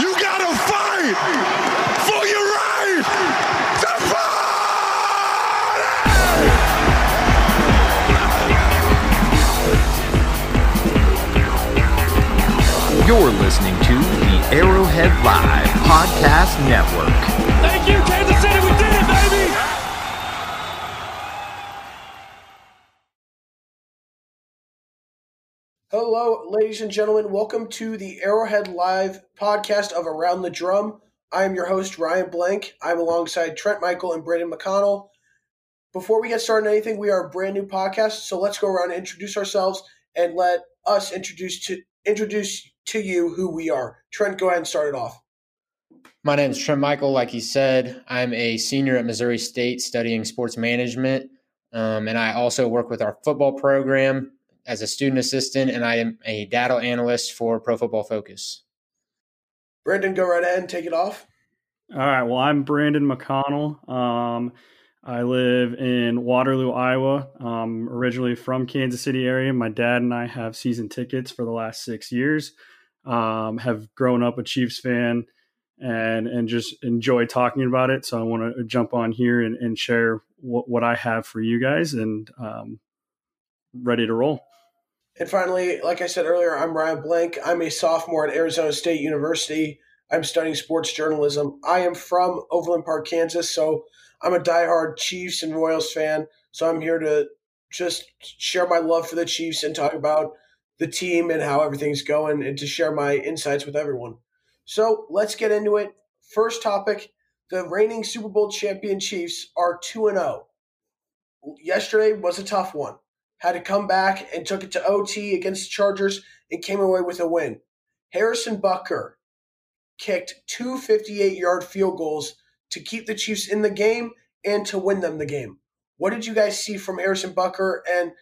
You gotta fight for your right to party! You're listening to the Arrowhead Live Podcast Network. Hello, ladies and gentlemen. Welcome to the Arrowhead Live podcast of Around the Drum. I am your host, Ryan Blank. I'm alongside Trent Michael and Brandon McConnell. Before we get started on anything, we are a brand new podcast, so let's go around and introduce ourselves and let us introduce to introduce to you who we are. Trent, go ahead and start it off. My name is Trent Michael. Like you said, I'm a senior at Missouri State studying sports management, um, and I also work with our football program as a student assistant, and I am a data analyst for Pro Football Focus. Brandon, go right ahead and take it off. All right. Well, I'm Brandon McConnell. Um, I live in Waterloo, Iowa. Um, originally from Kansas City area. My dad and I have season tickets for the last six years. Um, have grown up a Chiefs fan and and just enjoy talking about it. So I want to jump on here and, and share what, what I have for you guys and um, ready to roll. And finally, like I said earlier, I'm Ryan Blank. I'm a sophomore at Arizona State University. I'm studying sports journalism. I am from Overland Park, Kansas, so I'm a diehard Chiefs and Royals fan. So I'm here to just share my love for the Chiefs and talk about the team and how everything's going and to share my insights with everyone. So let's get into it. First topic the reigning Super Bowl champion Chiefs are 2 0. Yesterday was a tough one had to come back and took it to OT against the Chargers and came away with a win. Harrison Butker kicked two 58 yard field goals to keep the Chiefs in the game and to win them the game. What did you guys see from Harrison Butker? and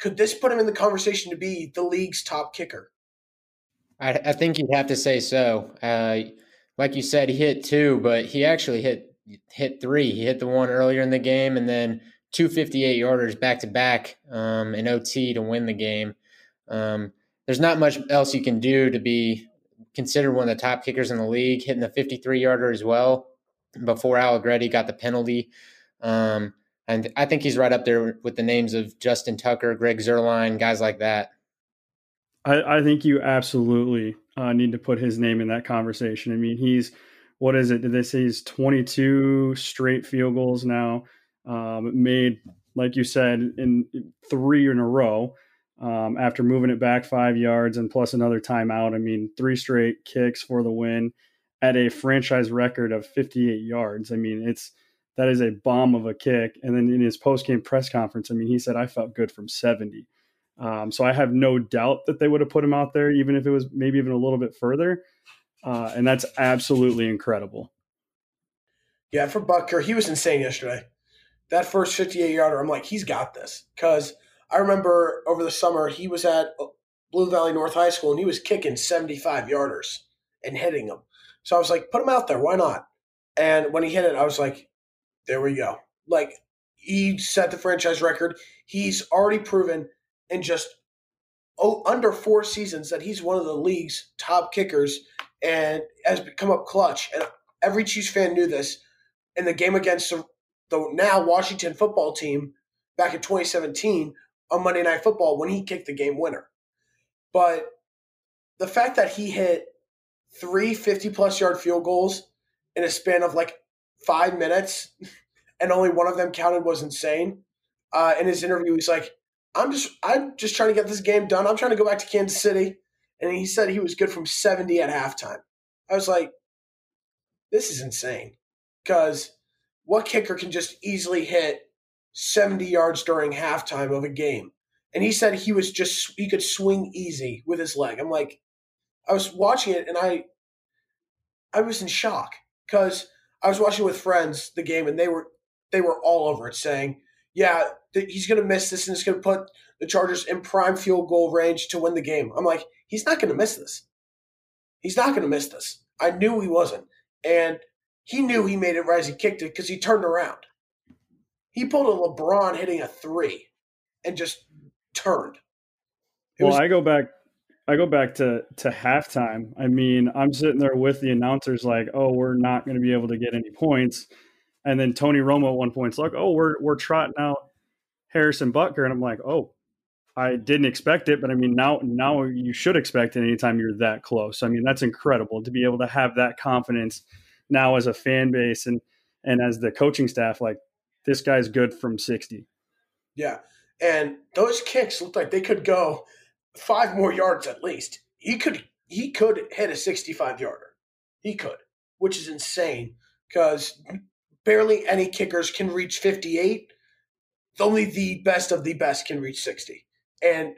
could this put him in the conversation to be the league's top kicker? I, I think you'd have to say so. Uh, like you said, he hit two, but he actually hit hit three. He hit the one earlier in the game, and then two 58 yarders back to back um, in OT to win the game. Um, there's not much else you can do to be considered one of the top kickers in the league, hitting the 53 yarder as well before Allegretti got the penalty. Um, and I think he's right up there with the names of Justin Tucker, Greg Zuerlein, guys like that. I, I think you absolutely uh, need to put his name in that conversation. I mean, he's what is it? Did they say he's 22 straight field goals now? Um, made, like you said, in three in a row um, after moving it back five yards and plus another timeout. I mean, three straight kicks for the win at a franchise record of 58 yards. I mean, it's that is a bomb of a kick. And then in his post game press conference, I mean, he said, I felt good from 70. Um, so I have no doubt that they would have put him out there, even if it was maybe even a little bit further. Uh, and that's absolutely incredible. Yeah, for Butker, he was insane yesterday that first 58 yarder, I'm like, he's got this. Because I remember over the summer, he was at uh, Blue Valley North High School and he was kicking 75 yarders and hitting them. So I was like, put him out there. Why not? And when he hit it, I was like, there we go. Like, he set the franchise record. He's already proven in just oh, under four seasons that he's one of the league's top kickers and has come up clutch. And every Chiefs fan knew this. In the game against the the now Washington football team back in 2017 on Monday Night Football when he kicked the game winner. But the fact that he hit three 50 plus yard field goals in a span of like five minutes and only one of them counted was insane. Uh, in his interview, he's like, I'm just I'm just trying to get this game done. I'm trying to go back to Kansas City. And he said he was good from 70 at halftime. I was like, this is insane. Because what kicker can just easily hit 70 yards during halftime of a game? And he said he was just he could swing easy with his leg. I'm like, I was watching it and I I was in shock because I was watching with friends the game and they were they were all over it saying, yeah, he's going to miss this and it's going to put the Chargers in prime field goal range to win the game. I'm like, he's not going to miss this. He's not going to miss this. I knew he wasn't. And he knew he made it right as he kicked it because he turned around. He pulled a LeBron hitting a three and just turned. It well, was- I go back. I go back to to halftime. I mean, I'm sitting there with the announcers like, "Oh, we're not going to be able to get any points," and then Tony Romo at one point's like, "Oh, we're we're trotting out Harrison Butker," and I'm like, "Oh, I didn't expect it, but I mean, now now you should expect it anytime you're that close. I mean, that's incredible to be able to have that confidence now as a fan base and and as the coaching staff. Like, this guy's good from 60. Yeah, and those kicks looked like they could go five more yards at least. He could he could hit a 65 yarder. He could, which is insane because barely any kickers can reach 58. Only the best of the best can reach 60. And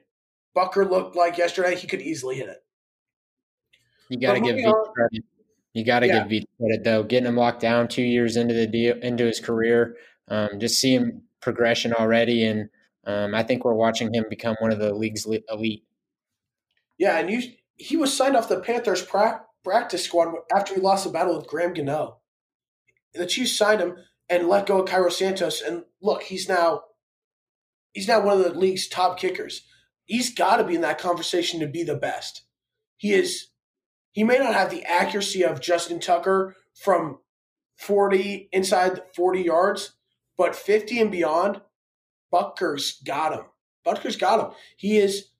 Butker looked like yesterday he could easily hit it. You got to give Veach credit. You got to yeah. give Veach credit though. Getting him locked down two years into the deal, into his career, um, just seeing progression already, and um, I think we're watching him become one of the league's elite. Yeah, and you, he was signed off the Panthers pra- practice squad after he lost the battle with Graham Gano. The Chiefs signed him and let go of Cairo Santos, and look, he's now he's now one of the league's top kickers. He's got to be in that conversation to be the best. He is. He may not have the accuracy of Justin Tucker from 40 inside 40 yards, but 50 and beyond, Butker's got him. Butker's got him. He is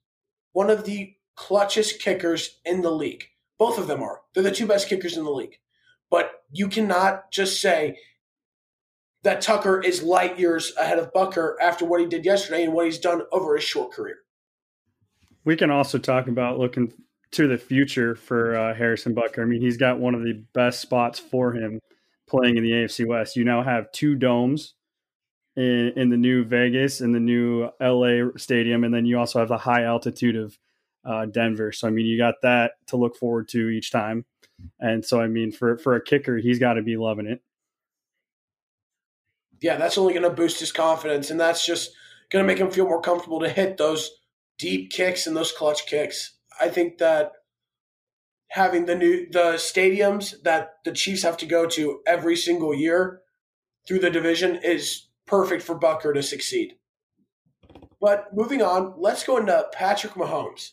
one of the clutchest kickers in the league. Both of them are. They're the two best kickers in the league. But you cannot just say that Tucker is light years ahead of Butker after what he did yesterday and what he's done over his short career. We can also talk about looking to the future for uh, Harrison Butker. I mean, he's got one of the best spots for him playing in the AFC West. You now have two domes in, in the new Vegas and the new LA stadium, and then you also have the high altitude of uh, Denver. So I mean, you got that to look forward to each time. And so I mean, for for a kicker, he's got to be loving it yeah, that's only going to boost his confidence, and that's just going to make him feel more comfortable to hit those deep kicks and those clutch kicks. I think that having the new the stadiums that the Chiefs have to go to every single year through the division is perfect for Butker to succeed. But moving on, let's go into Patrick Mahomes.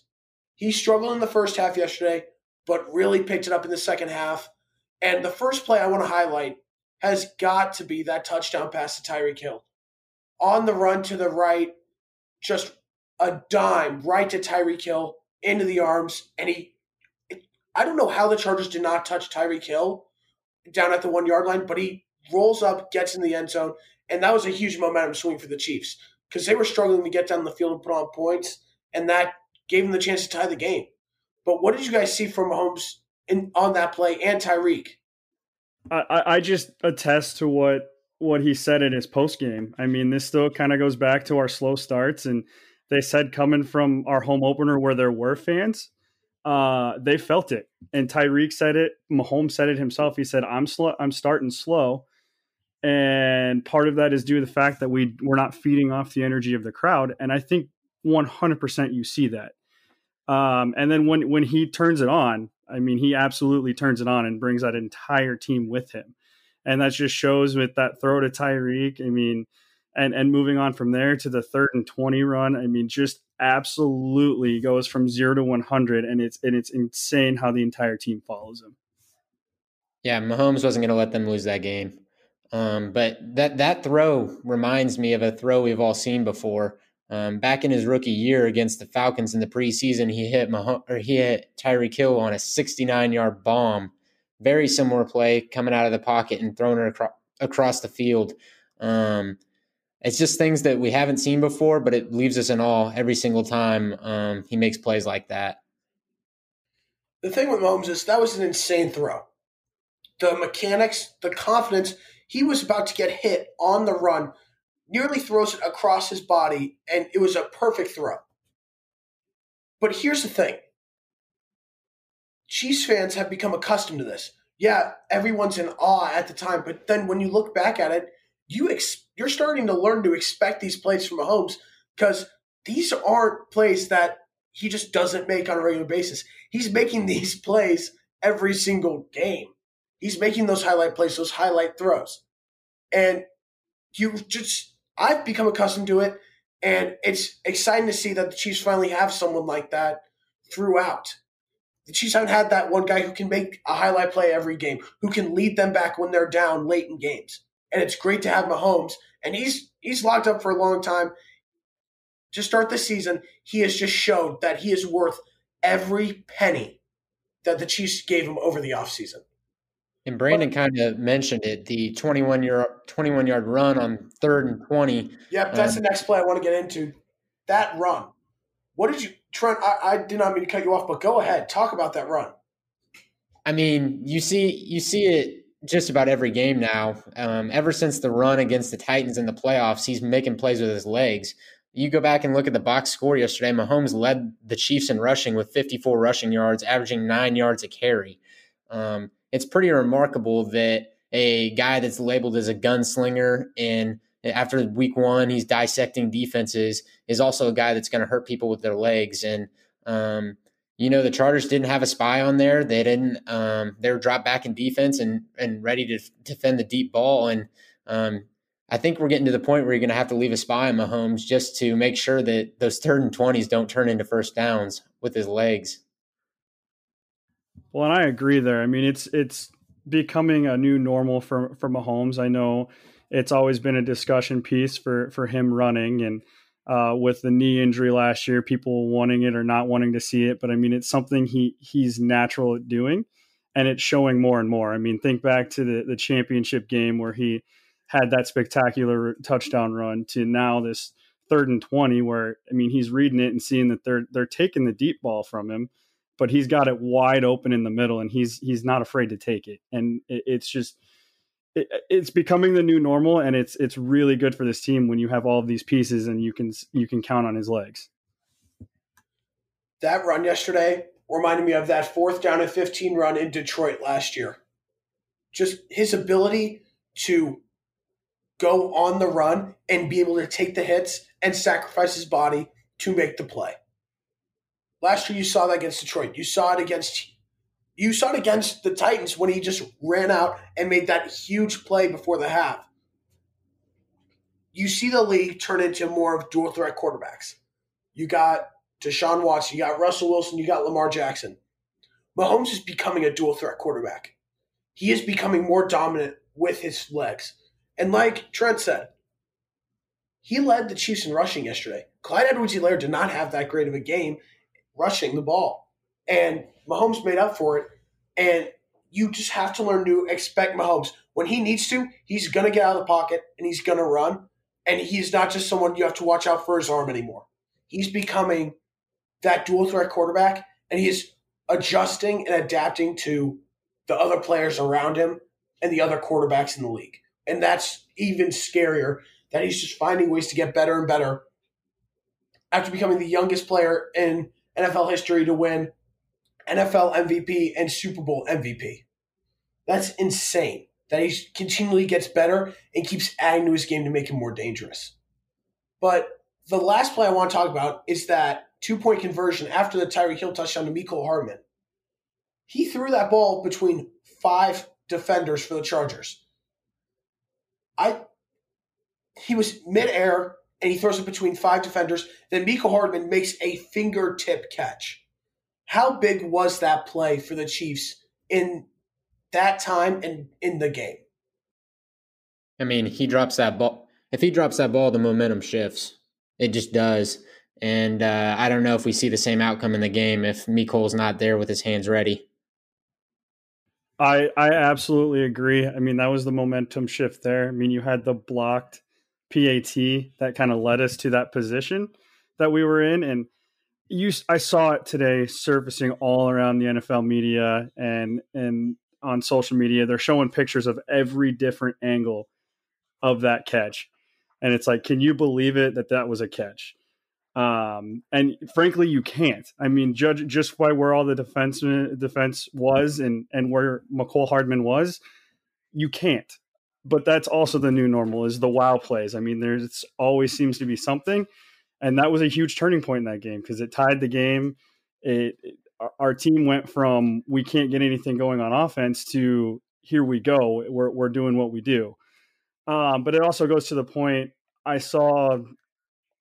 He struggled in the first half yesterday, but really picked it up in the second half. And the first play I want to highlight has got to be that touchdown pass to Tyreek Hill. On the run to the right, just a dime right to Tyreek Hill into the arms. And he, I don't know how the Chargers did not touch Tyreek Hill down at the one yard line, but he rolls up, gets in the end zone. And that was a huge momentum swing for the Chiefs because they were struggling to get down the field and put on points. And that gave them the chance to tie the game. But what did you guys see from Mahomes in, on that play and Tyreek? I, I just attest to what what he said in his post game. I mean, this still kind of goes back to our slow starts, and they said coming from our home opener where there were fans, uh, they felt it. And Tyreek said it. Mahomes said it himself. He said, "I'm slow. I'm starting slow." And part of that is due to the fact that we we're not feeding off the energy of the crowd. And I think 100% you see that. Um, and then when when he turns it on, I mean, he absolutely turns it on and brings that entire team with him. And that just shows with that throw to Tyreek. I mean, and and moving on from there to the third and 20 run, I mean, just absolutely goes from zero to 100. And it's, and it's insane how the entire team follows him. Yeah, Mahomes wasn't going to let them lose that game. Um, but that that throw reminds me of a throw we've all seen before. Um, back in his rookie year against the Falcons in the preseason, he hit Mah- or he hit Tyreek Hill on a 69 yard bomb. Very similar play coming out of the pocket and throwing it acro- across the field. Um, it's just things that we haven't seen before, but it leaves us in awe every single time um, he makes plays like that. The thing with Mahomes is that was an insane throw. The mechanics, the confidence, he was about to get hit on the run nearly throws it across his body, and it was a perfect throw. But here's the thing Chiefs fans have become accustomed to this. Yeah, everyone's in awe at the time, but then when you look back at it, you ex- you're starting to learn to expect these plays from Mahomes because these aren't plays that he just doesn't make on a regular basis. He's making these plays every single game. He's making those highlight plays, those highlight throws. And you just I've become accustomed to it, and it's exciting to see that the Chiefs finally have someone like that throughout. The Chiefs haven't had that one guy who can make a highlight play every game, who can lead them back when they're down late in games. And it's great to have Mahomes, and he's he's locked up for a long time. To start the season, he has just showed that he is worth every penny that the Chiefs gave him over the offseason. And Brandon kind of mentioned it, the 21 yard 21 yard run on third and 20. Yep, that's um, the next play I want to get into. That run. What did you Trent, I, I did not mean to cut you off, but go ahead. Talk about that run. I mean, you see you see it just about every game now. Um, ever since the run against the Titans in the playoffs, he's making plays with his legs. You go back and look at the box score yesterday. Mahomes led the Chiefs in rushing with 54 rushing yards, averaging nine yards a carry. Um, it's pretty remarkable that a guy that's labeled as a gunslinger and after week one he's dissecting defenses is also a guy that's going to hurt people with their legs and um, you know the chargers didn't have a spy on there they didn't um, they were dropped back in defense and and ready to defend the deep ball and um, I think we're getting to the point where you're going to have to leave a spy on Mahomes just to make sure that those third and 20s don't turn into first downs with his legs. Well, and I agree there. I mean, it's it's becoming a new normal for for Mahomes. I know it's always been a discussion piece for for him running and uh, with the knee injury last year, people wanting it or not wanting to see it. But I mean, it's something he he's natural at doing, and it's showing more and more. I mean, think back to the the championship game where he had that spectacular touchdown run to now this third and 20 where I mean he's reading it and seeing that they're they're taking the deep ball from him but he's got it wide open in the middle and he's he's not afraid to take it and it, it's just it, it's becoming the new normal and it's it's really good for this team when you have all of these pieces and you can you can count on his legs. That run yesterday reminded me of that fourth down and 15 run in detroit last year. Just his ability to go on the run and be able to take the hits and sacrifice his body to make the play. Last year, you saw that against Detroit. You saw it against you saw it against the Titans when he just ran out and made that huge play before the half. You see the league turn into more of dual threat quarterbacks. You got Deshaun Watson, you got Russell Wilson, you got Lamar Jackson. Mahomes is becoming a dual threat quarterback. He is becoming more dominant with his legs. And like Trent said, he led the Chiefs in rushing yesterday. Clyde Edwards-Helaire did not have that great of a game, rushing the ball. And Mahomes made up for it. And you just have to learn to expect Mahomes. When he needs to, he's going to get out of the pocket and he's going to run. And he's not just someone you have to watch out for his arm anymore. He's becoming that dual threat quarterback and he's adjusting and adapting to the other players around him and the other quarterbacks in the league. And that's even scarier that he's just finding ways to get better and better after becoming the youngest player in NFL history to win NFL MVP and Super Bowl MVP. That's insane that he continually gets better and keeps adding to his game to make him more dangerous. But the last play I want to talk about is that two point conversion after the Tyreek Hill touchdown to Mecole Hardman. He threw that ball between five defenders for the Chargers. I he was midair and he throws it between five defenders. Then Mecole Hardman makes a fingertip catch. How big was that play for the Chiefs in that time and in the game? I mean, he drops that ball. If he drops that ball, the momentum shifts. It just does. And uh, I don't know if we see the same outcome in the game if Mecole's not there with his hands ready. I I absolutely agree. I mean, that was the momentum shift there. I mean, you had the blocked PAT that kind of led us to that position that we were in. And you, I saw it today surfacing all around the NFL media and and on social media. They're showing pictures of every different angle of that catch, and it's like, can you believe it that that was a catch? Um, and frankly, you can't. I mean, judge just by where all the defense defense was and and where Mecole Hardman was, you can't but that's also the new normal is the wow plays. I mean, there's always seems to be something, and that was a huge turning point in that game because it tied the game. It, it, our team went from we can't get anything going on offense to here we go. We're we're doing what we do. Um, but it also goes to the point I saw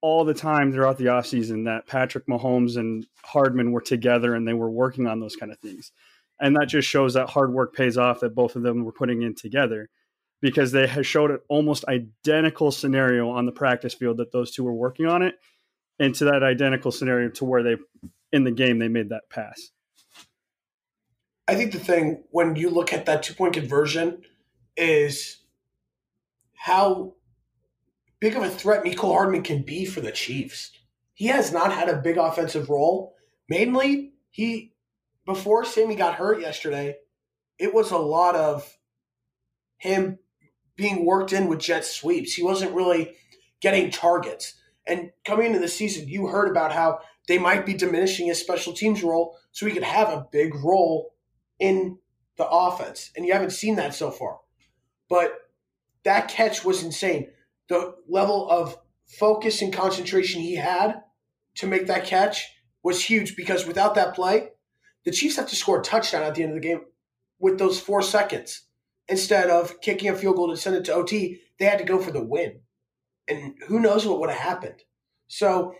all the time throughout the offseason that Patrick Mahomes and Hardman were together and they were working on those kind of things. And that just shows that hard work pays off that both of them were putting in together because they showed an almost identical scenario on the practice field that those two were working on it into that identical scenario to where they in the game they made that pass. I think the thing when you look at that two point conversion is how big of a threat Mecole Hardman can be for the Chiefs. He has not had a big offensive role. Mainly, he before Sammy got hurt yesterday, it was a lot of him being worked in with jet sweeps. He wasn't really getting targets. And coming into the season, you heard about how they might be diminishing his special teams role so he could have a big role in the offense. And you haven't seen that so far. But that catch was insane. The level of focus and concentration he had to make that catch was huge because without that play, the Chiefs have to score a touchdown at the end of the game with those four seconds. Instead of kicking a field goal to send it to OT, they had to go for the win. And who knows what would have happened. So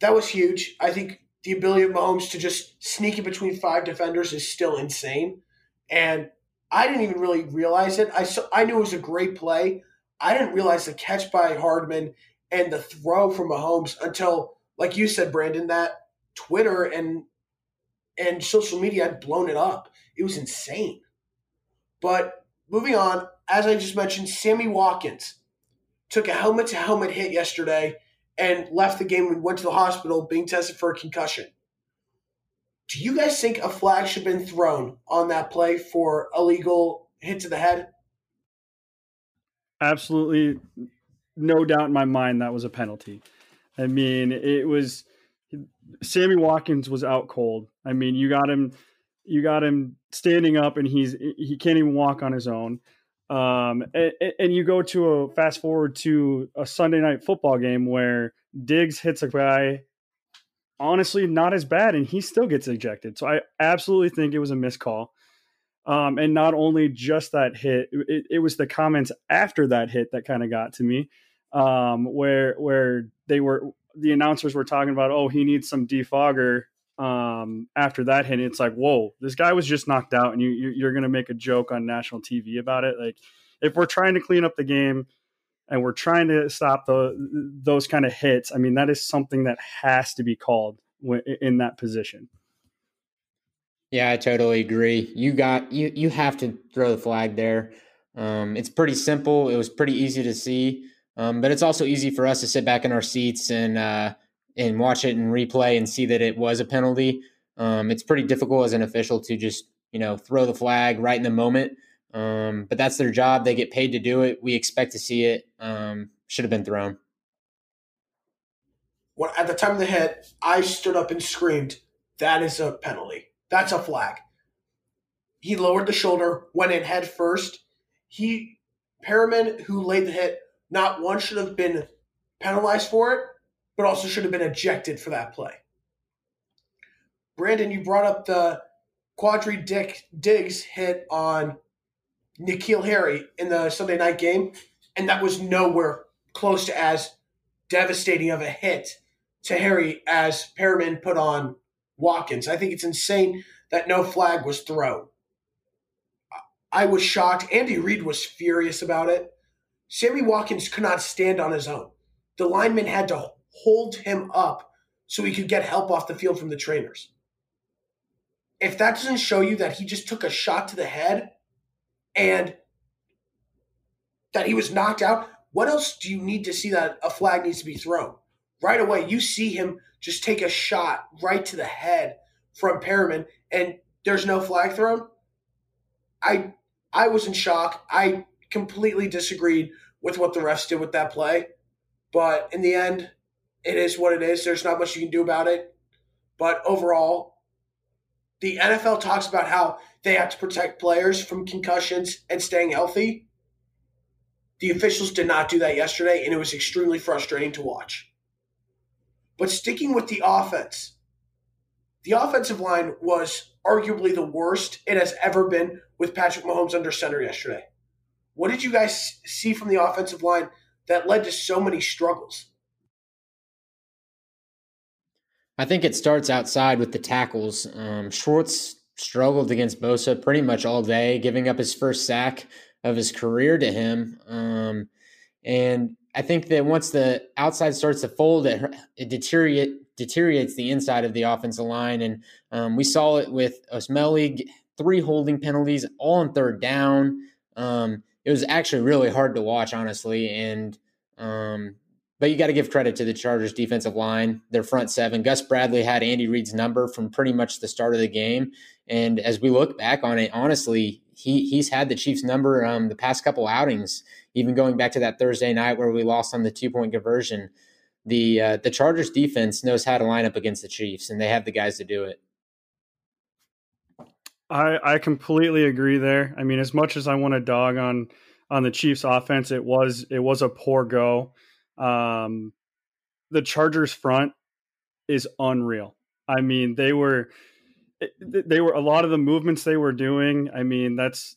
that was huge. I think the ability of Mahomes to just sneak in between five defenders is still insane. And I didn't even really realize it. I saw, I knew it was a great play. I didn't realize the catch by Hardman and the throw from Mahomes until, like you said, Brandon, that Twitter and and social media had blown it up. It was insane. But moving on, as I just mentioned, Sammy Watkins took a helmet to helmet hit yesterday and left the game and went to the hospital being tested for a concussion. Do you guys think a flag should have been thrown on that play for illegal hit to the head? Absolutely, no doubt in my mind that was a penalty. I mean, it was Sammy Watkins was out cold. I mean, you got him, you got him standing up, and he's he can't even walk on his own. Um, and, and, you go to a fast forward to a Sunday night football game where Diggs hits a guy, honestly, not as bad, and he still gets ejected. So I absolutely think it was a missed call. Um, and not only just that hit, it, it was the comments after that hit that kind of got to me, um, where where they were the announcers were talking about, oh, he needs some defogger um, after that hit. It's like, whoa, this guy was just knocked out, and you you're going to make a joke on national TV about it. Like, if we're trying to clean up the game and we're trying to stop the those kind of hits, I mean, that is something that has to be called in that position. Yeah, I totally agree. You got you you have to throw the flag there. Um, it's pretty simple. It was pretty easy to see, um, but it's also easy for us to sit back in our seats and uh, and watch it and replay and see that it was a penalty. Um, it's pretty difficult as an official to just you know throw the flag right in the moment. Um, but that's their job. They get paid to do it. We expect to see it. Um, should have been thrown. When, at the time of the hit, I stood up and screamed, "That is a penalty! That's a flag!" He lowered the shoulder, went in head first. He Perriman, who laid the hit, not one should have been penalized for it but also should have been ejected for that play. Brandon, you brought up the Quandre Dick Diggs hit on N'Keal Harry in the Sunday night game, and that was nowhere close to as devastating of a hit to Harry as Perriman put on Watkins. I think it's insane that no flag was thrown. I was shocked. Andy Reid was furious about it. Sammy Watkins could not stand on his own. The lineman had to hold him up so he could get help off the field from the trainers. If that doesn't show you that he just took a shot to the head and that he was knocked out, what else do you need to see that a flag needs to be thrown? Right away, you see him just take a shot right to the head from Perriman, and there's no flag thrown. I I was in shock. I completely disagreed with what the refs did with that play. But in the end, it is what it is. There's not much you can do about it. But overall, the NFL talks about how they have to protect players from concussions and staying healthy. The officials did not do that yesterday, and it was extremely frustrating to watch. But sticking with the offense, the offensive line was arguably the worst it has ever been with Patrick Mahomes under center yesterday. What did you guys see from the offensive line that led to so many struggles? I think it starts outside with the tackles. Um, Schwartz struggled against Bosa pretty much all day, giving up his first sack of his career to him. Um, and I think that once the outside starts to fold, it, it deteriorate, deteriorates the inside of the offensive line. And um, we saw it with Osemele, three holding penalties, all on third down. Um, it was actually really hard to watch, honestly. And um, but you got to give credit to the Chargers defensive line, their front seven. Gus Bradley had Andy Reid's number from pretty much the start of the game. And as we look back on it, honestly, he he's had the Chiefs number um, the past couple outings, even going back to that Thursday night where we lost on the two point conversion. The uh, the Chargers defense knows how to line up against the Chiefs, and they have the guys to do it. I I completely agree there. I mean, as much as I want to dog on on the Chiefs offense, it was it was a poor go. Um, the Chargers front is unreal. I mean, they were they were a lot of the movements they were doing. I mean, that's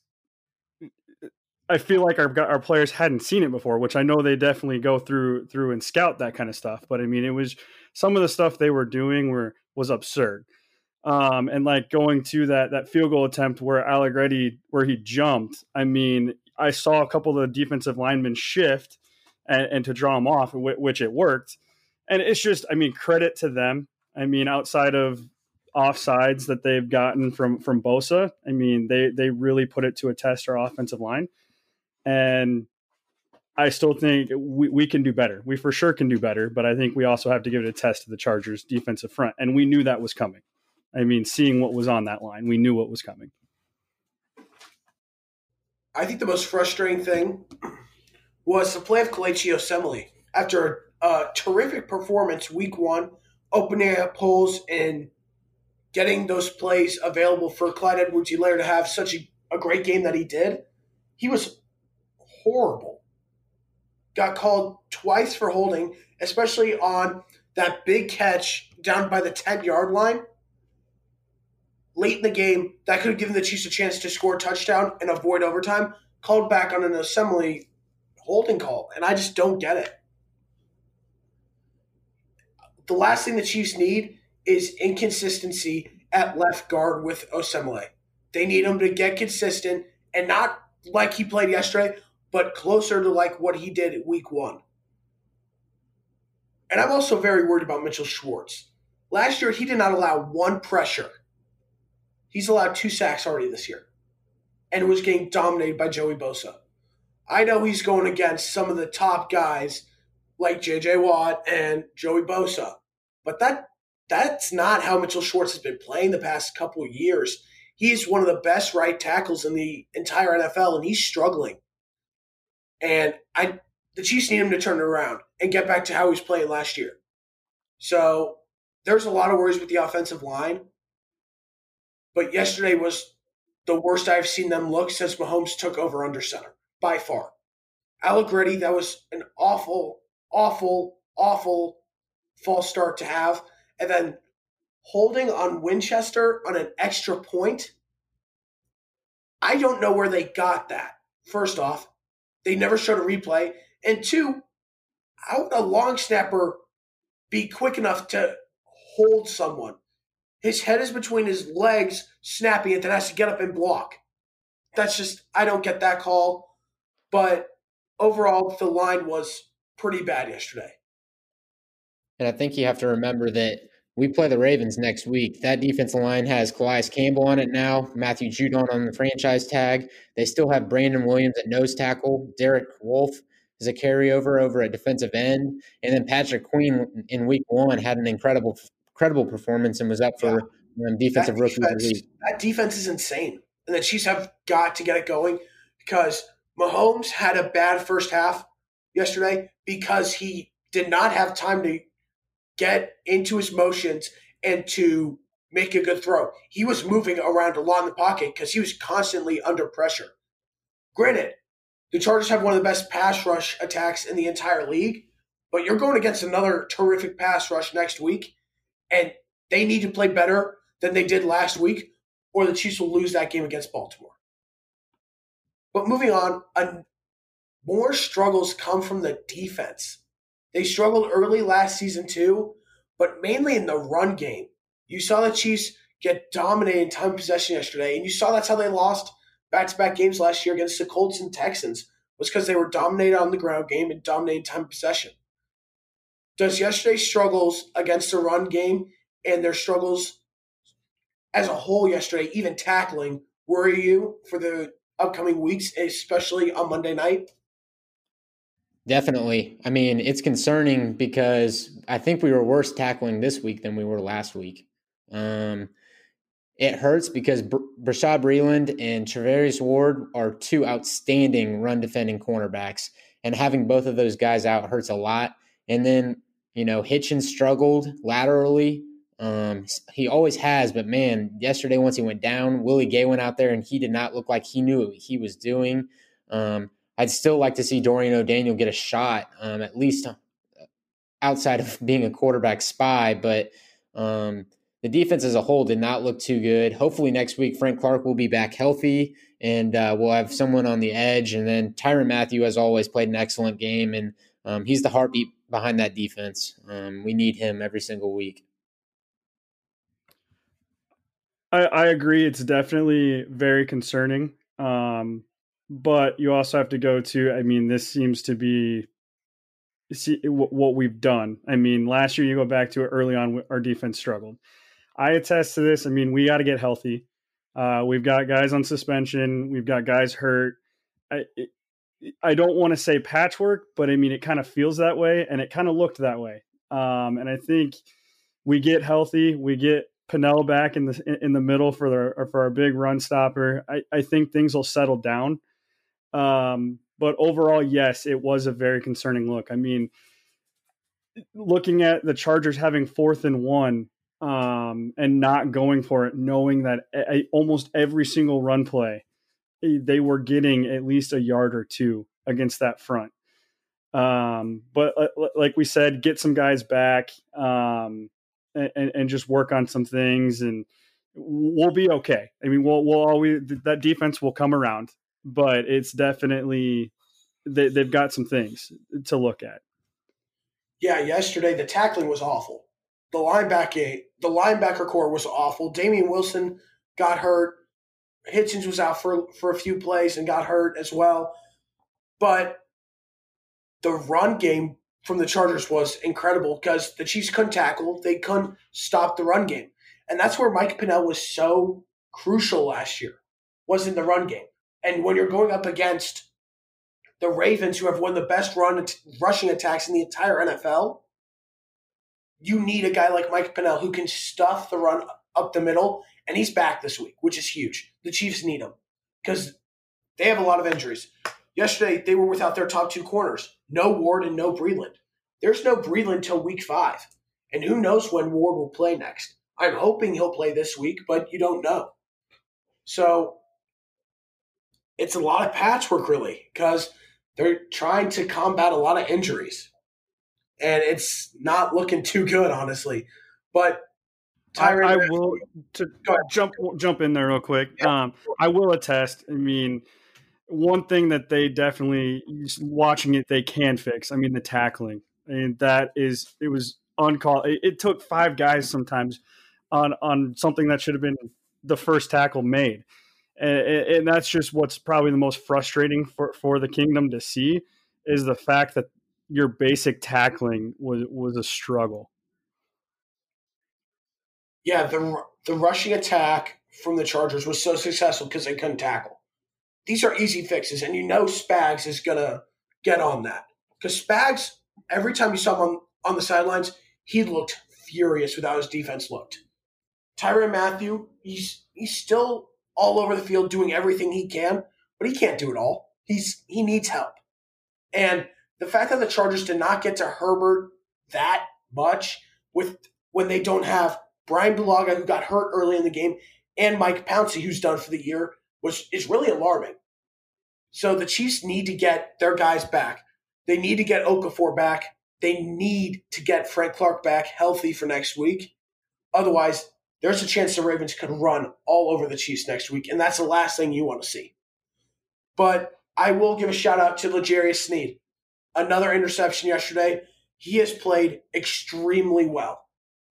I feel like our our players hadn't seen it before, which I know they definitely go through through and scout that kind of stuff. But I mean, it was some of the stuff they were doing were was absurd. Um, and like going to that that field goal attempt where Allegretti where he jumped. I mean, I saw a couple of the defensive linemen shift and, and to draw them off, which it worked. And it's just, I mean, credit to them. I mean, outside of offsides that they've gotten from from Bosa, I mean, they they really put it to a test our offensive line, and I still think we, we can do better. We for sure can do better, but I think we also have to give it a test to the Chargers defensive front, and we knew that was coming. I mean, seeing what was on that line, we knew what was coming. I think the most frustrating thing was the play of Kelechi Osemele after a, terrific performance week one, opening up holes and getting those plays available for Clyde Edwards-Helaire to have such a, a great game that he did. He was horrible. Got called twice for holding, especially on that big catch down by the 10 yard line late in the game that could have given the Chiefs a chance to score a touchdown and avoid overtime. Called back on an Osemele holding call, and I just don't get it. The last thing the Chiefs need is inconsistency at left guard with Osemele. They need him to get consistent and not like he played yesterday, but closer to like what he did week one. And I'm also very worried about Mitchell Schwartz. Last year, he did not allow one pressure. He's allowed two sacks already this year and was getting dominated by Joey Bosa. I know he's going against some of the top guys like J.J. Watt and Joey Bosa, but that that's not how Mitchell Schwartz has been playing the past couple of years. He's one of the best right tackles in the entire NFL, and he's struggling. And I, the Chiefs need him to turn it around and get back to how he was playing last year. So there's a lot of worries with the offensive line, but yesterday was the worst I've seen them look since Mahomes took over under center by far. Allegretti, that was an awful, awful, awful false start to have. And then holding on Winchester on an extra point. I don't know where they got that. First off, they never showed a replay. And two, how would a long snapper be quick enough to hold someone? His head is between his legs, snapping it, then has to get up and block. That's just, I don't get that call. But overall, the line was pretty bad yesterday. And I think you have to remember that we play the Ravens next week. That defensive line has Calais Campbell on it now, Matthew Judon on the franchise tag. They still have Brandon Williams at nose tackle. Derek Wolfe is a carryover over at defensive end. And then Patrick Queen in week one had an incredible incredible performance and was up for yeah. um, defensive that rookie defense, That defense is insane. And the Chiefs have got to get it going because – Mahomes had a bad first half yesterday because he did not have time to get into his motions and to make a good throw. He was moving around a lot in the pocket because he was constantly under pressure. Granted, the Chargers have one of the best pass rush attacks in the entire league, but you're going against another terrific pass rush next week, and they need to play better than they did last week, or the Chiefs will lose that game against Baltimore. But moving on, a, more struggles come from the defense. They struggled early last season too, but mainly in the run game. You saw the Chiefs get dominated in time possession yesterday, and you saw that's how they lost back to back games last year against the Colts and Texans, was because they were dominated on the ground game and dominated time possession. Does yesterday's struggles against the run game and their struggles as a whole yesterday, even tackling, worry you for the upcoming weeks, especially on Monday night? Definitely. I mean, it's concerning because I think we were worse tackling this week than we were last week. Um, it hurts because Br- Bashaud Breeland and Charvarius Ward are two outstanding run defending cornerbacks, and having both of those guys out hurts a lot. And then, you know, Hitchens struggled laterally. Um, he always has, but man, yesterday once he went down, Willie Gay went out there and he did not look like he knew what he was doing. Um, I'd still like to see Dorian O'Daniel get a shot, um, at least outside of being a quarterback spy. But um, the defense as a whole did not look too good. Hopefully next week Frank Clark will be back healthy and uh, we'll have someone on the edge. And then Tyrann Mathieu, as always, played an excellent game, and um, he's the heartbeat behind that defense. Um, we need him every single week. I, I agree. It's definitely very concerning. Um, but you also have to go to, I mean, this seems to be see what we've done. I mean, last year you go back to it early on, our defense struggled. I attest to this. I mean, we got to get healthy. Uh, we've got guys on suspension. We've got guys hurt. I, it, I don't want to say patchwork, but I mean, it kind of feels that way, and it kind of looked that way. Um, and I think we get healthy, we get Pennel back in the in the middle for the for our big run stopper. I, I think things will settle down. Um, but overall, yes, it was a very concerning look. I mean, looking at the Chargers having fourth and one um, and not going for it, knowing that a, almost every single run play eh, they were getting at least a yard or two against that front. Um, but uh, like we said, get some guys back um, and, and just work on some things, and we'll be okay. I mean, we'll we'll always that defense will come around, but it's definitely they, they've got some things to look at. Yeah, yesterday the tackling was awful. The linebacker the linebacker corps was awful. Damien Wilson got hurt. Hitchens was out for for a few plays and got hurt as well. But the run game from the Chargers was incredible because the Chiefs couldn't tackle. They couldn't stop the run game. And that's where Mike Pennel was so crucial last year, was in the run game. And when you're going up against the Ravens, who have one of the best run rushing attacks in the entire NFL, you need a guy like Mike Pennel who can stuff the run up the middle, and he's back this week, which is huge. The Chiefs need him because they have a lot of injuries. Yesterday, they were without their top two corners, no Ward and no Breeland. There's no Breeland till week five, and who knows when Ward will play next. I'm hoping he'll play this week, but you don't know. So it's a lot of patchwork, really, because they're trying to combat a lot of injuries and it's not looking too good, honestly. But Tyrann, I, I will to jump jump in there real quick. Yeah. Um, I will attest. I mean, one thing that they definitely watching it they can fix. I mean, the tackling. and that is it was uncalled. It, it took five guys sometimes on on something that should have been the first tackle made. And, and, that's just what's probably the most frustrating for, for the kingdom to see is the fact that your basic tackling was was a struggle. Yeah, the the rushing attack from the Chargers was so successful because they couldn't tackle. These are easy fixes, and you know Spags is gonna get on that because Spags every time you saw him on, on the sidelines, he looked furious with how his defense looked. Tyrann Mathieu, he's he's still all over the field doing everything he can, but he can't do it all. He's he needs help, and the fact that the Chargers did not get to Herbert that much with when they don't have Brian Bulaga, who got hurt early in the game, and Mike Pouncey, who's done for the year, was is really alarming. So the Chiefs need to get their guys back. They need to get Okafor back. They need to get Frank Clark back healthy for next week. Otherwise, there's a chance the Ravens could run all over the Chiefs next week, and that's the last thing you want to see. But I will give a shout out to L'Jarius Sneed another interception yesterday. He has played extremely well.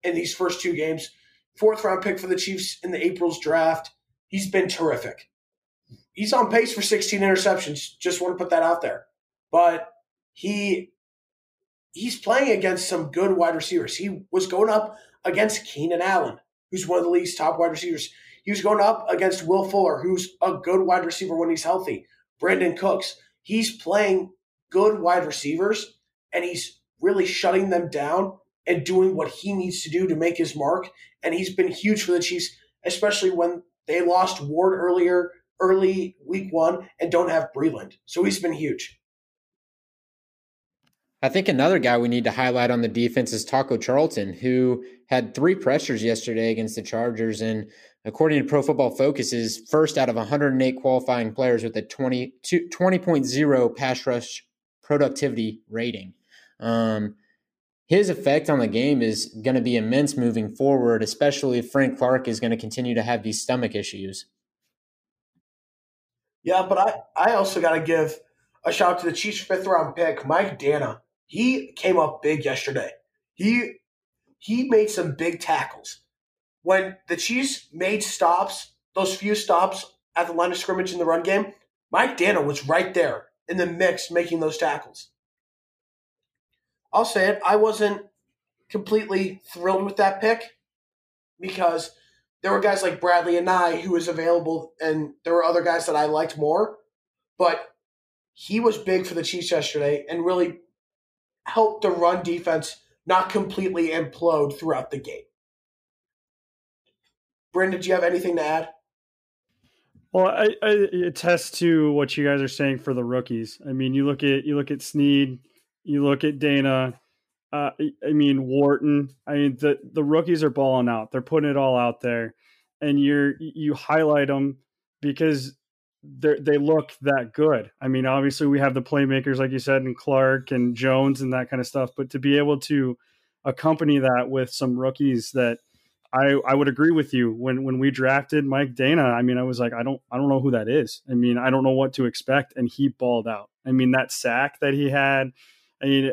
in these first two games. Fourth round pick for the Chiefs in the April's draft. He's been terrific. He's on pace for 16 interceptions. Just want to put that out there. But he he's playing against some good wide receivers. He was going up against Keenan Allen, who's one of the league's top wide receivers. He was going up against Will Fuller, who's a good wide receiver when he's healthy. Brandin Cooks. He's playing good wide receivers and he's really shutting them down and doing what he needs to do to make his mark. And he's been huge for the Chiefs, especially when they lost Ward earlier, early week one, and don't have Breeland. So he's been huge. I think another guy we need to highlight on the defense is Taco Charlton, who had three pressures yesterday against the Chargers. And according to Pro Football Focus, is first out of 108 qualifying players with a 20, 20.0 pass rush productivity rating. Um, his effect on the game is going to be immense moving forward, especially if Frank Clark is going to continue to have these stomach issues. Yeah, but I, I also got to give a shout out to the Chiefs' fifth round pick, Mike Danna. He came up big yesterday. He he made some big tackles. When the Chiefs made stops, those few stops at the line of scrimmage in the run game, Mike Danna was right there in the mix making those tackles. I'll say it, I wasn't completely thrilled with that pick because there were guys like Bradley and Anae who was available, and there were other guys that I liked more. But he was big for the Chiefs yesterday and really helped the run defense not completely implode throughout the game. Brendan, do you have anything to add? Well, I, I attest to what you guys are saying for the rookies. I mean, you look at you look at Sneed, you look at Danna. Uh, I mean Wharton. I mean the the rookies are balling out. They're putting it all out there, and you're you highlight them because they they look that good. I mean, obviously we have the playmakers like you said, and Clark and Jones and that kind of stuff. But to be able to accompany that with some rookies that I I would agree with you when when we drafted Mike Danna. I mean, I was like, I don't I don't know who that is. I mean, I don't know what to expect, and he balled out. I mean, that sack that he had. I mean,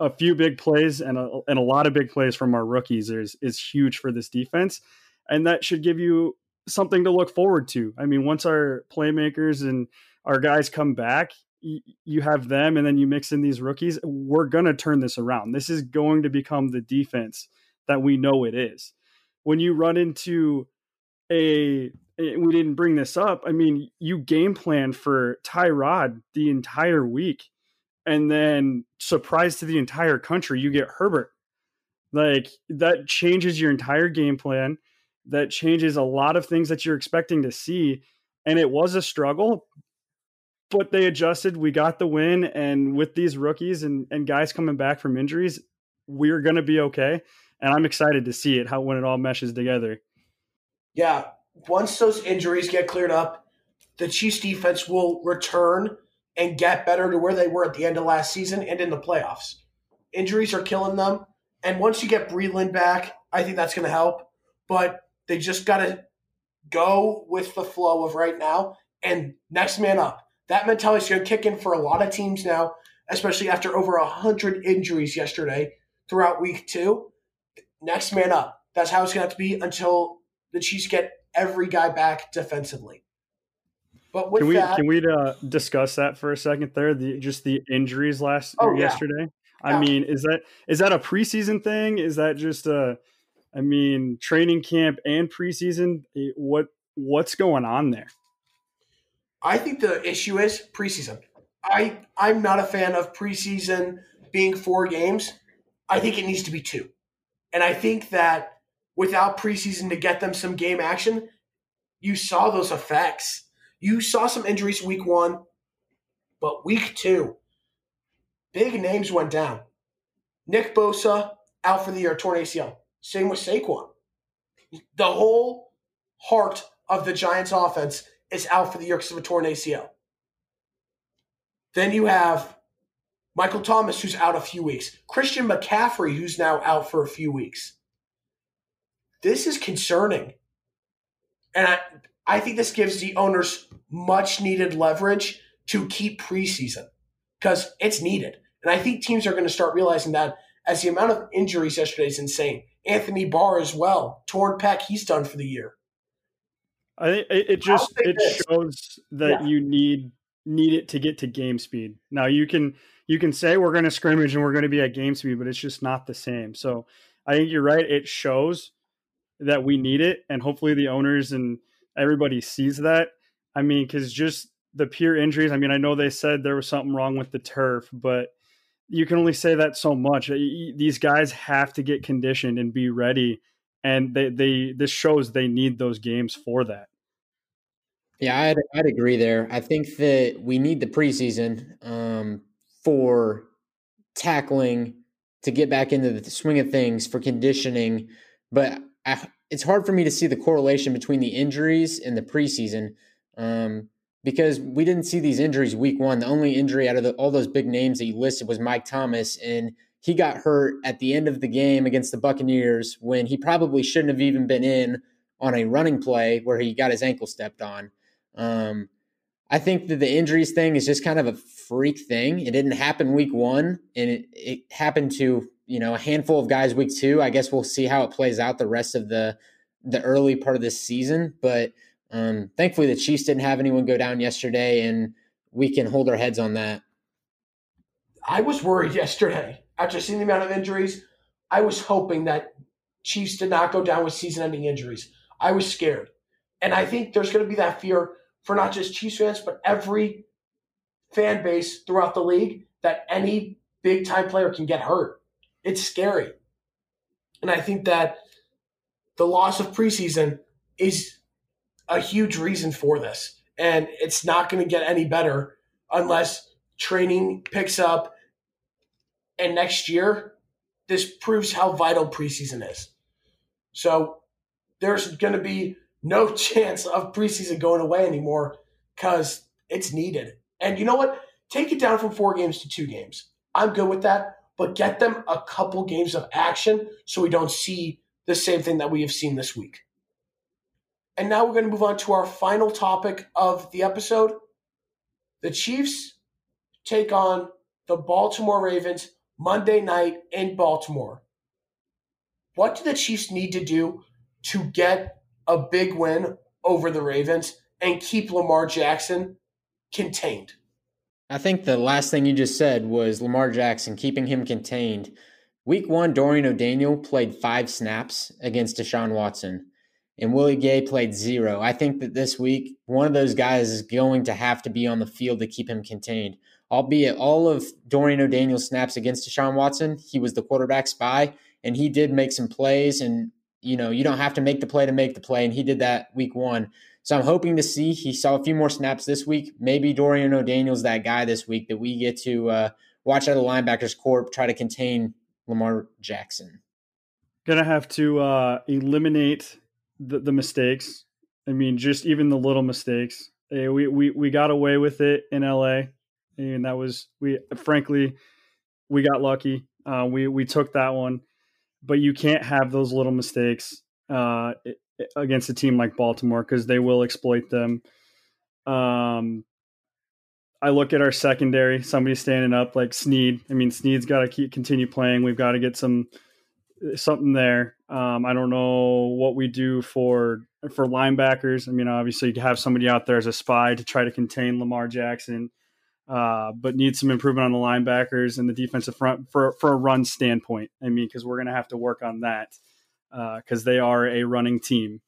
a few big plays and a, and a lot of big plays from our rookies is is huge for this defense, and that should give you something to look forward to. I mean, once our playmakers and our guys come back, you have them, and then you mix in these rookies. We're gonna turn this around. This is going to become the defense that we know it is. When you run into a we didn't bring this up. I mean, you game plan for Tyrod the entire week and then surprise to the entire country, you get Herbert. Like that changes your entire game plan. That changes a lot of things that you're expecting to see. And it was a struggle, but they adjusted. We got the win. And with these rookies and, and guys coming back from injuries, we're going to be okay. And I'm excited to see it, how when it all meshes together. Yeah. Once those injuries get cleared up, the Chiefs defense will return and get better to where they were at the end of last season and in the playoffs. Injuries are killing them. And once you get Breeland back, I think that's going to help. But they just got to go with the flow of right now and next man up. That mentality is going to kick in for a lot of teams now, especially after over 100 injuries yesterday throughout week two. Next man up. That's how it's going to have to be until the Chiefs get every guy back defensively. But can we that, can we uh, discuss that for a second there? The just the injuries last Oh, yeah. yesterday. I Yeah. mean, is that is that a preseason thing? Is that just a I mean, training camp and preseason? Eh, What what's going on there? I think the issue is preseason. I I'm not a fan of preseason being four games. I think it needs to be two. And I think that without preseason to get them some game action, you saw those effects. You saw some injuries week one, but week two, big names went down. Nick Bosa out for the year, torn ACL. Same with Saquon. The whole heart of the Giants offense is out for the year because of a torn ACL. Then you have Michael Thomas, who's out a few weeks. Christian McCaffrey, who's now out for a few weeks. This is concerning. And I, I think this gives the owners much needed leverage to keep preseason because it's needed. And I think teams are going to start realizing that as the amount of injuries yesterday is insane. Anthony Barr as well. Torn pec, he's done for the year. I think it, just it this. shows that yeah. you need need it to get to game speed. Now you can you can say we're going to scrimmage and we're going to be at game speed, but it's just not the same. So I think you're right. It shows that we need it, and hopefully the owners and everybody sees that. I mean, because just the pure injuries. I mean, I know they said there was something wrong with the turf, but you can only say that so much. These guys have to get conditioned and be ready, and they they this shows they need those games for that. Yeah, I'd, I'd agree there. I think that we need the preseason um, for tackling to get back into the swing of things for conditioning, but I, it's hard for me to see the correlation between the injuries and the preseason. Um, because we didn't see these injuries week one. The only injury out of the, all those big names that you listed was Mike Thomas, and he got hurt at the end of the game against the Buccaneers when he probably shouldn't have even been in on a running play where he got his ankle stepped on. Um, I think that the injuries thing is just kind of a freak thing. It didn't happen week one, and it, it happened to you know a handful of guys week two. I guess we'll see how it plays out the rest of the the early part of this season, but um, thankfully, the Chiefs didn't have anyone go down yesterday, and we can hold our heads on that. I was worried yesterday after seeing the amount of injuries. I was hoping that Chiefs did not go down with season-ending injuries. I was scared, and I think there's going to be that fear for not just Chiefs fans, but every fan base throughout the league that any big-time player can get hurt. It's scary, and I think that the loss of preseason is a huge reason for this. And it's not going to get any better unless training picks up. And next year, this proves how vital preseason is. So there's going to be no chance of preseason going away anymore because it's needed. And you know what? Take it down from four games to two games. I'm good with that, but get them a couple games of action so we don't see the same thing that we have seen this week. And now we're going to move on to our final topic of the episode. The Chiefs take on the Baltimore Ravens Monday night in Baltimore. What do the Chiefs need to do to get a big win over the Ravens and keep Lamar Jackson contained? I think the last thing you just said was Lamar Jackson, keeping him contained. Week one, Dorian O'Daniel played five snaps against Deshaun Watson and Willie Gay played zero. I think that this week, one of those guys is going to have to be on the field to keep him contained. Albeit all of Dorian O'Daniel's snaps against Deshaun Watson, he was the quarterback spy, and he did make some plays. And, you know, you don't have to make the play to make the play. And he did that week one. So I'm hoping to see he saw a few more snaps this week. Maybe Dorian O'Daniel's that guy this week that we get to uh, watch out of the linebackers corps try to contain Lamar Jackson. Gonna have to uh, eliminate the, the mistakes. I mean, just even the little mistakes. Hey, we, we, we got away with it in LA. And that was, we frankly, we got lucky. Uh, we, we took that one. But you can't have those little mistakes uh, against a team like Baltimore because they will exploit them. Um, I look at our secondary, somebody standing up like Sneed. I mean, Sneed's got to keep continue playing. We've got to get some something there. Um, I don't know what we do for for linebackers. I mean, obviously, you have somebody out there as a spy to try to contain Lamar Jackson, uh, but need some improvement on the linebackers and the defensive front for for a run standpoint. I mean, because we're going to have to work on that because uh, they are a running team.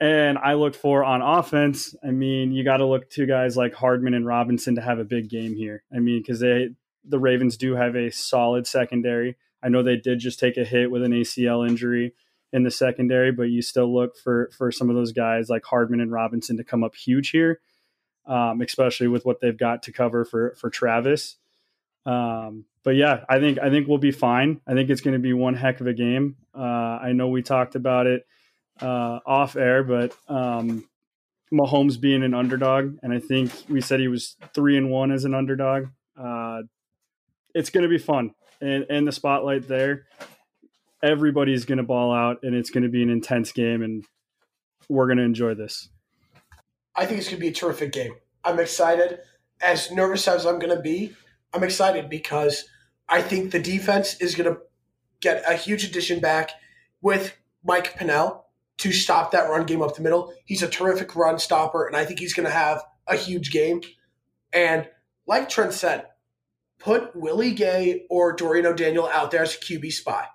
And I look for on offense. I mean, you got to look to guys like Hardman and Robinson to have a big game here. I mean, because they the Ravens do have a solid secondary. I know they did just take a hit with an ACL injury in the secondary, but you still look for for some of those guys like Hardman and Robinson to come up huge here, um, especially with what they've got to cover for for Travis. Um, but yeah, I think I think we'll be fine. I think it's going to be one heck of a game. Uh, I know we talked about it uh, off air, but um, Mahomes being an underdog, and I think we said he was three and one as an underdog. Uh, it's going to be fun and, and the spotlight there, everybody's going to ball out and it's going to be an intense game and we're going to enjoy this. I think it's going to be a terrific game. I'm excited. As nervous as I'm going to be, I'm excited because I think the defense is going to get a huge addition back with Mike Pennel to stop that run game up the middle. He's a terrific run stopper, and I think he's going to have a huge game. And like Trent said, put Willie Gay or Dorian O'Daniel out there as a QB spy.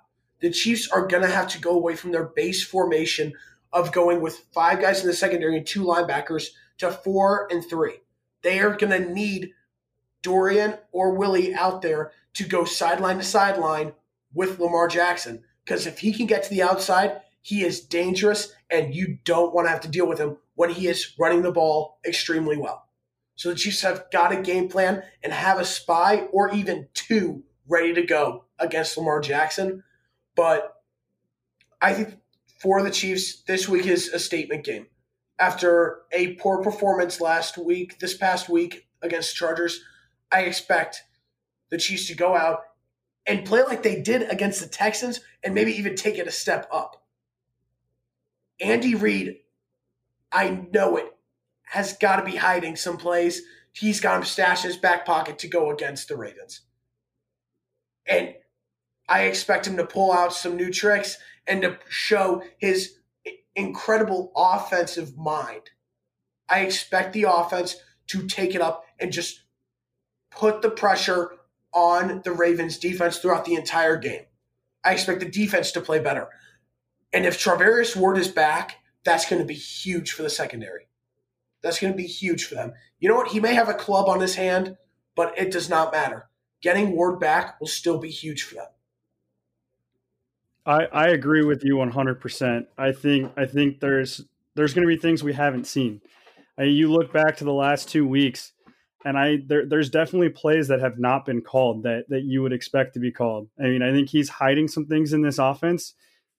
The Chiefs are going to have to go away from their base formation of going with five guys in the secondary and two linebackers to four and three. They are going to need Dorian or Willie out there to go sideline to sideline with Lamar Jackson. Because if he can get to the outside, he is dangerous and you don't want to have to deal with him when he is running the ball extremely well. So the Chiefs have got a game plan and have a spy or even two ready to go against Lamar Jackson. But I think for the Chiefs, this week is a statement game. After a poor performance last week, this past week against Chargers, I expect the Chiefs to go out and play like they did against the Texans and maybe even take it a step up. Andy Reid, I know it, has got to be hiding some plays. He's got him stashed in his back pocket to go against the Ravens. And I expect him to pull out some new tricks and to show his incredible offensive mind. I expect the offense to take it up and just put the pressure on the Ravens defense throughout the entire game. I expect the defense to play better. And if Charvarius Ward is back, that's going to be huge for the secondary. That's going to be huge for them. You know what? He may have a club on his hand, but it does not matter. Getting Ward back will still be huge for them. I, I agree with you 100%. I think I think there's there's going to be things we haven't seen. I you look back to the last two weeks, and I there, there's definitely plays that have not been called that that you would expect to be called. I mean, I think he's hiding some things in this offense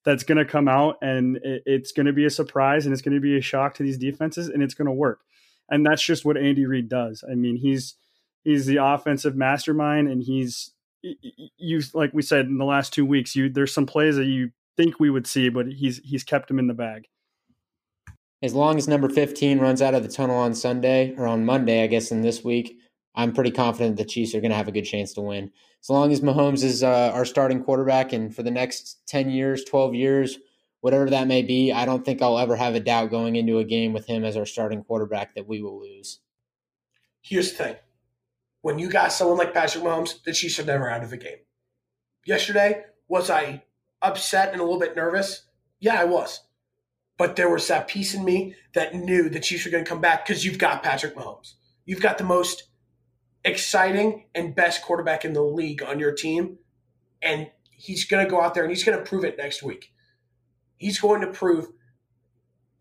that's going to come out, and it, it's going to be a surprise, and it's going to be a shock to these defenses, and it's going to work. And that's just what Andy Reid does. I mean, he's he's the offensive mastermind, and he's you like we said in the last two weeks. You there's some plays that you think we would see, but he's he's kept them in the bag as long as number 15 runs out of the tunnel on Sunday or on Monday, I guess in this week, I'm pretty confident the Chiefs are going to have a good chance to win. As long as Mahomes is uh, our starting quarterback and for the next 10 years, 12 years, whatever that may be, I don't think I'll ever have a doubt going into a game with him as our starting quarterback that we will lose. Here's the thing. When you got someone like Patrick Mahomes, the Chiefs are never out of the game. Yesterday, was I upset and a little bit nervous? Yeah, I was but there was that piece in me that knew the Chiefs were going to come back because you've got Patrick Mahomes. You've got the most exciting and best quarterback in the league on your team, and he's going to go out there and he's going to prove it next week. He's going to prove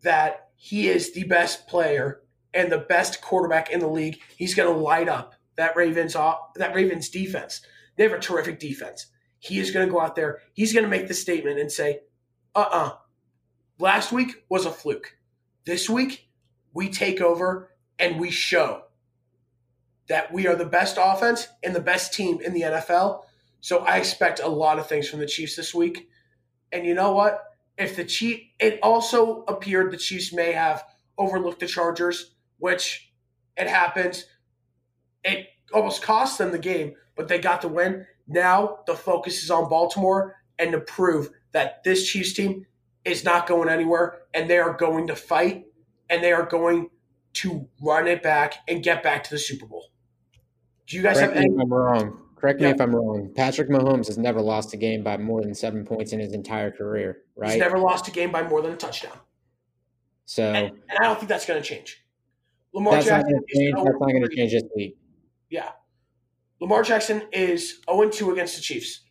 that he is the best player and the best quarterback in the league. He's going to light up that Ravens that Ravens defense. They have a terrific defense. He is going to go out there. He's going to make the statement and say, "Uh-uh, Last week was a fluke. This week, we take over and we show that we are the best offense and the best team in the NFL. So I expect a lot of things from the Chiefs this week. And you know what? If the Chief, it also appeared the Chiefs may have overlooked the Chargers, which it happens. It almost cost them the game, but they got the win. Now the focus is on Baltimore and to prove that this Chiefs team is not going anywhere, and they are going to fight, and they are going to run it back and get back to the Super Bowl. Do you guys Correct have any? Me if I'm wrong. Correct yeah. me if I'm wrong. Patrick Mahomes has never lost a game by more than seven points in his entire career. Right? He's never lost a game by more than a touchdown. So, and, and I don't think that's going to change. Lamar that's Jackson not change, that's not going oh to change this week. Yeah, Lamar Jackson is 0 2 against the Chiefs.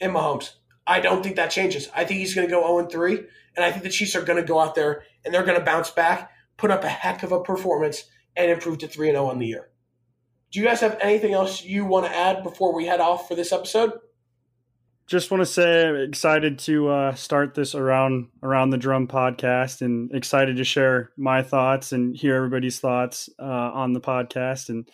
In Mahomes. I don't think that changes. I think he's going to go 0 3, and I think the Chiefs are going to go out there and they're going to bounce back, put up a heck of a performance, and improve to 3 0 on the year. Do you guys have anything else you want to add before we head off for this episode? Just want to say I'm excited to uh, start this around around the drum podcast, and excited to share my thoughts and hear everybody's thoughts uh, on the podcast. And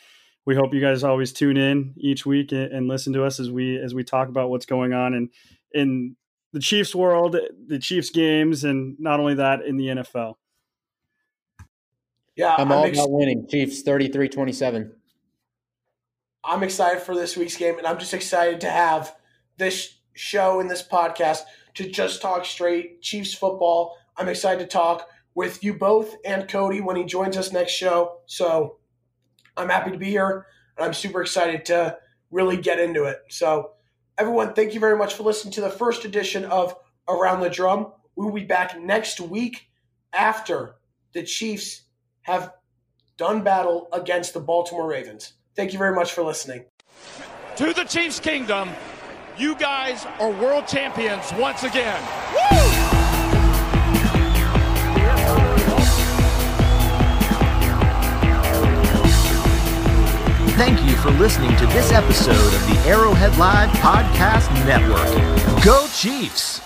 we hope you guys always tune in each week and, and listen to us as we as we talk about what's going on and in the Chiefs world, the Chiefs games, and not only that in the NFL. Yeah, I'm, I'm all ex- about winning. Chiefs 33 27. I'm excited for this week's game, and I'm just excited to have this show and this podcast to just talk straight Chiefs football. I'm excited to talk with you both and Cody when he joins us next show. So I'm happy to be here and I'm super excited to really get into it. So, everyone, thank you very much for listening to the first edition of Around the Drum. We will be back next week after the Chiefs have done battle against the Baltimore Ravens. Thank you very much for listening. To the Chiefs Kingdom, you guys are world champions once again. Woo! Thank you for listening to this episode of the Arrowhead Live Podcast Network. Go Chiefs!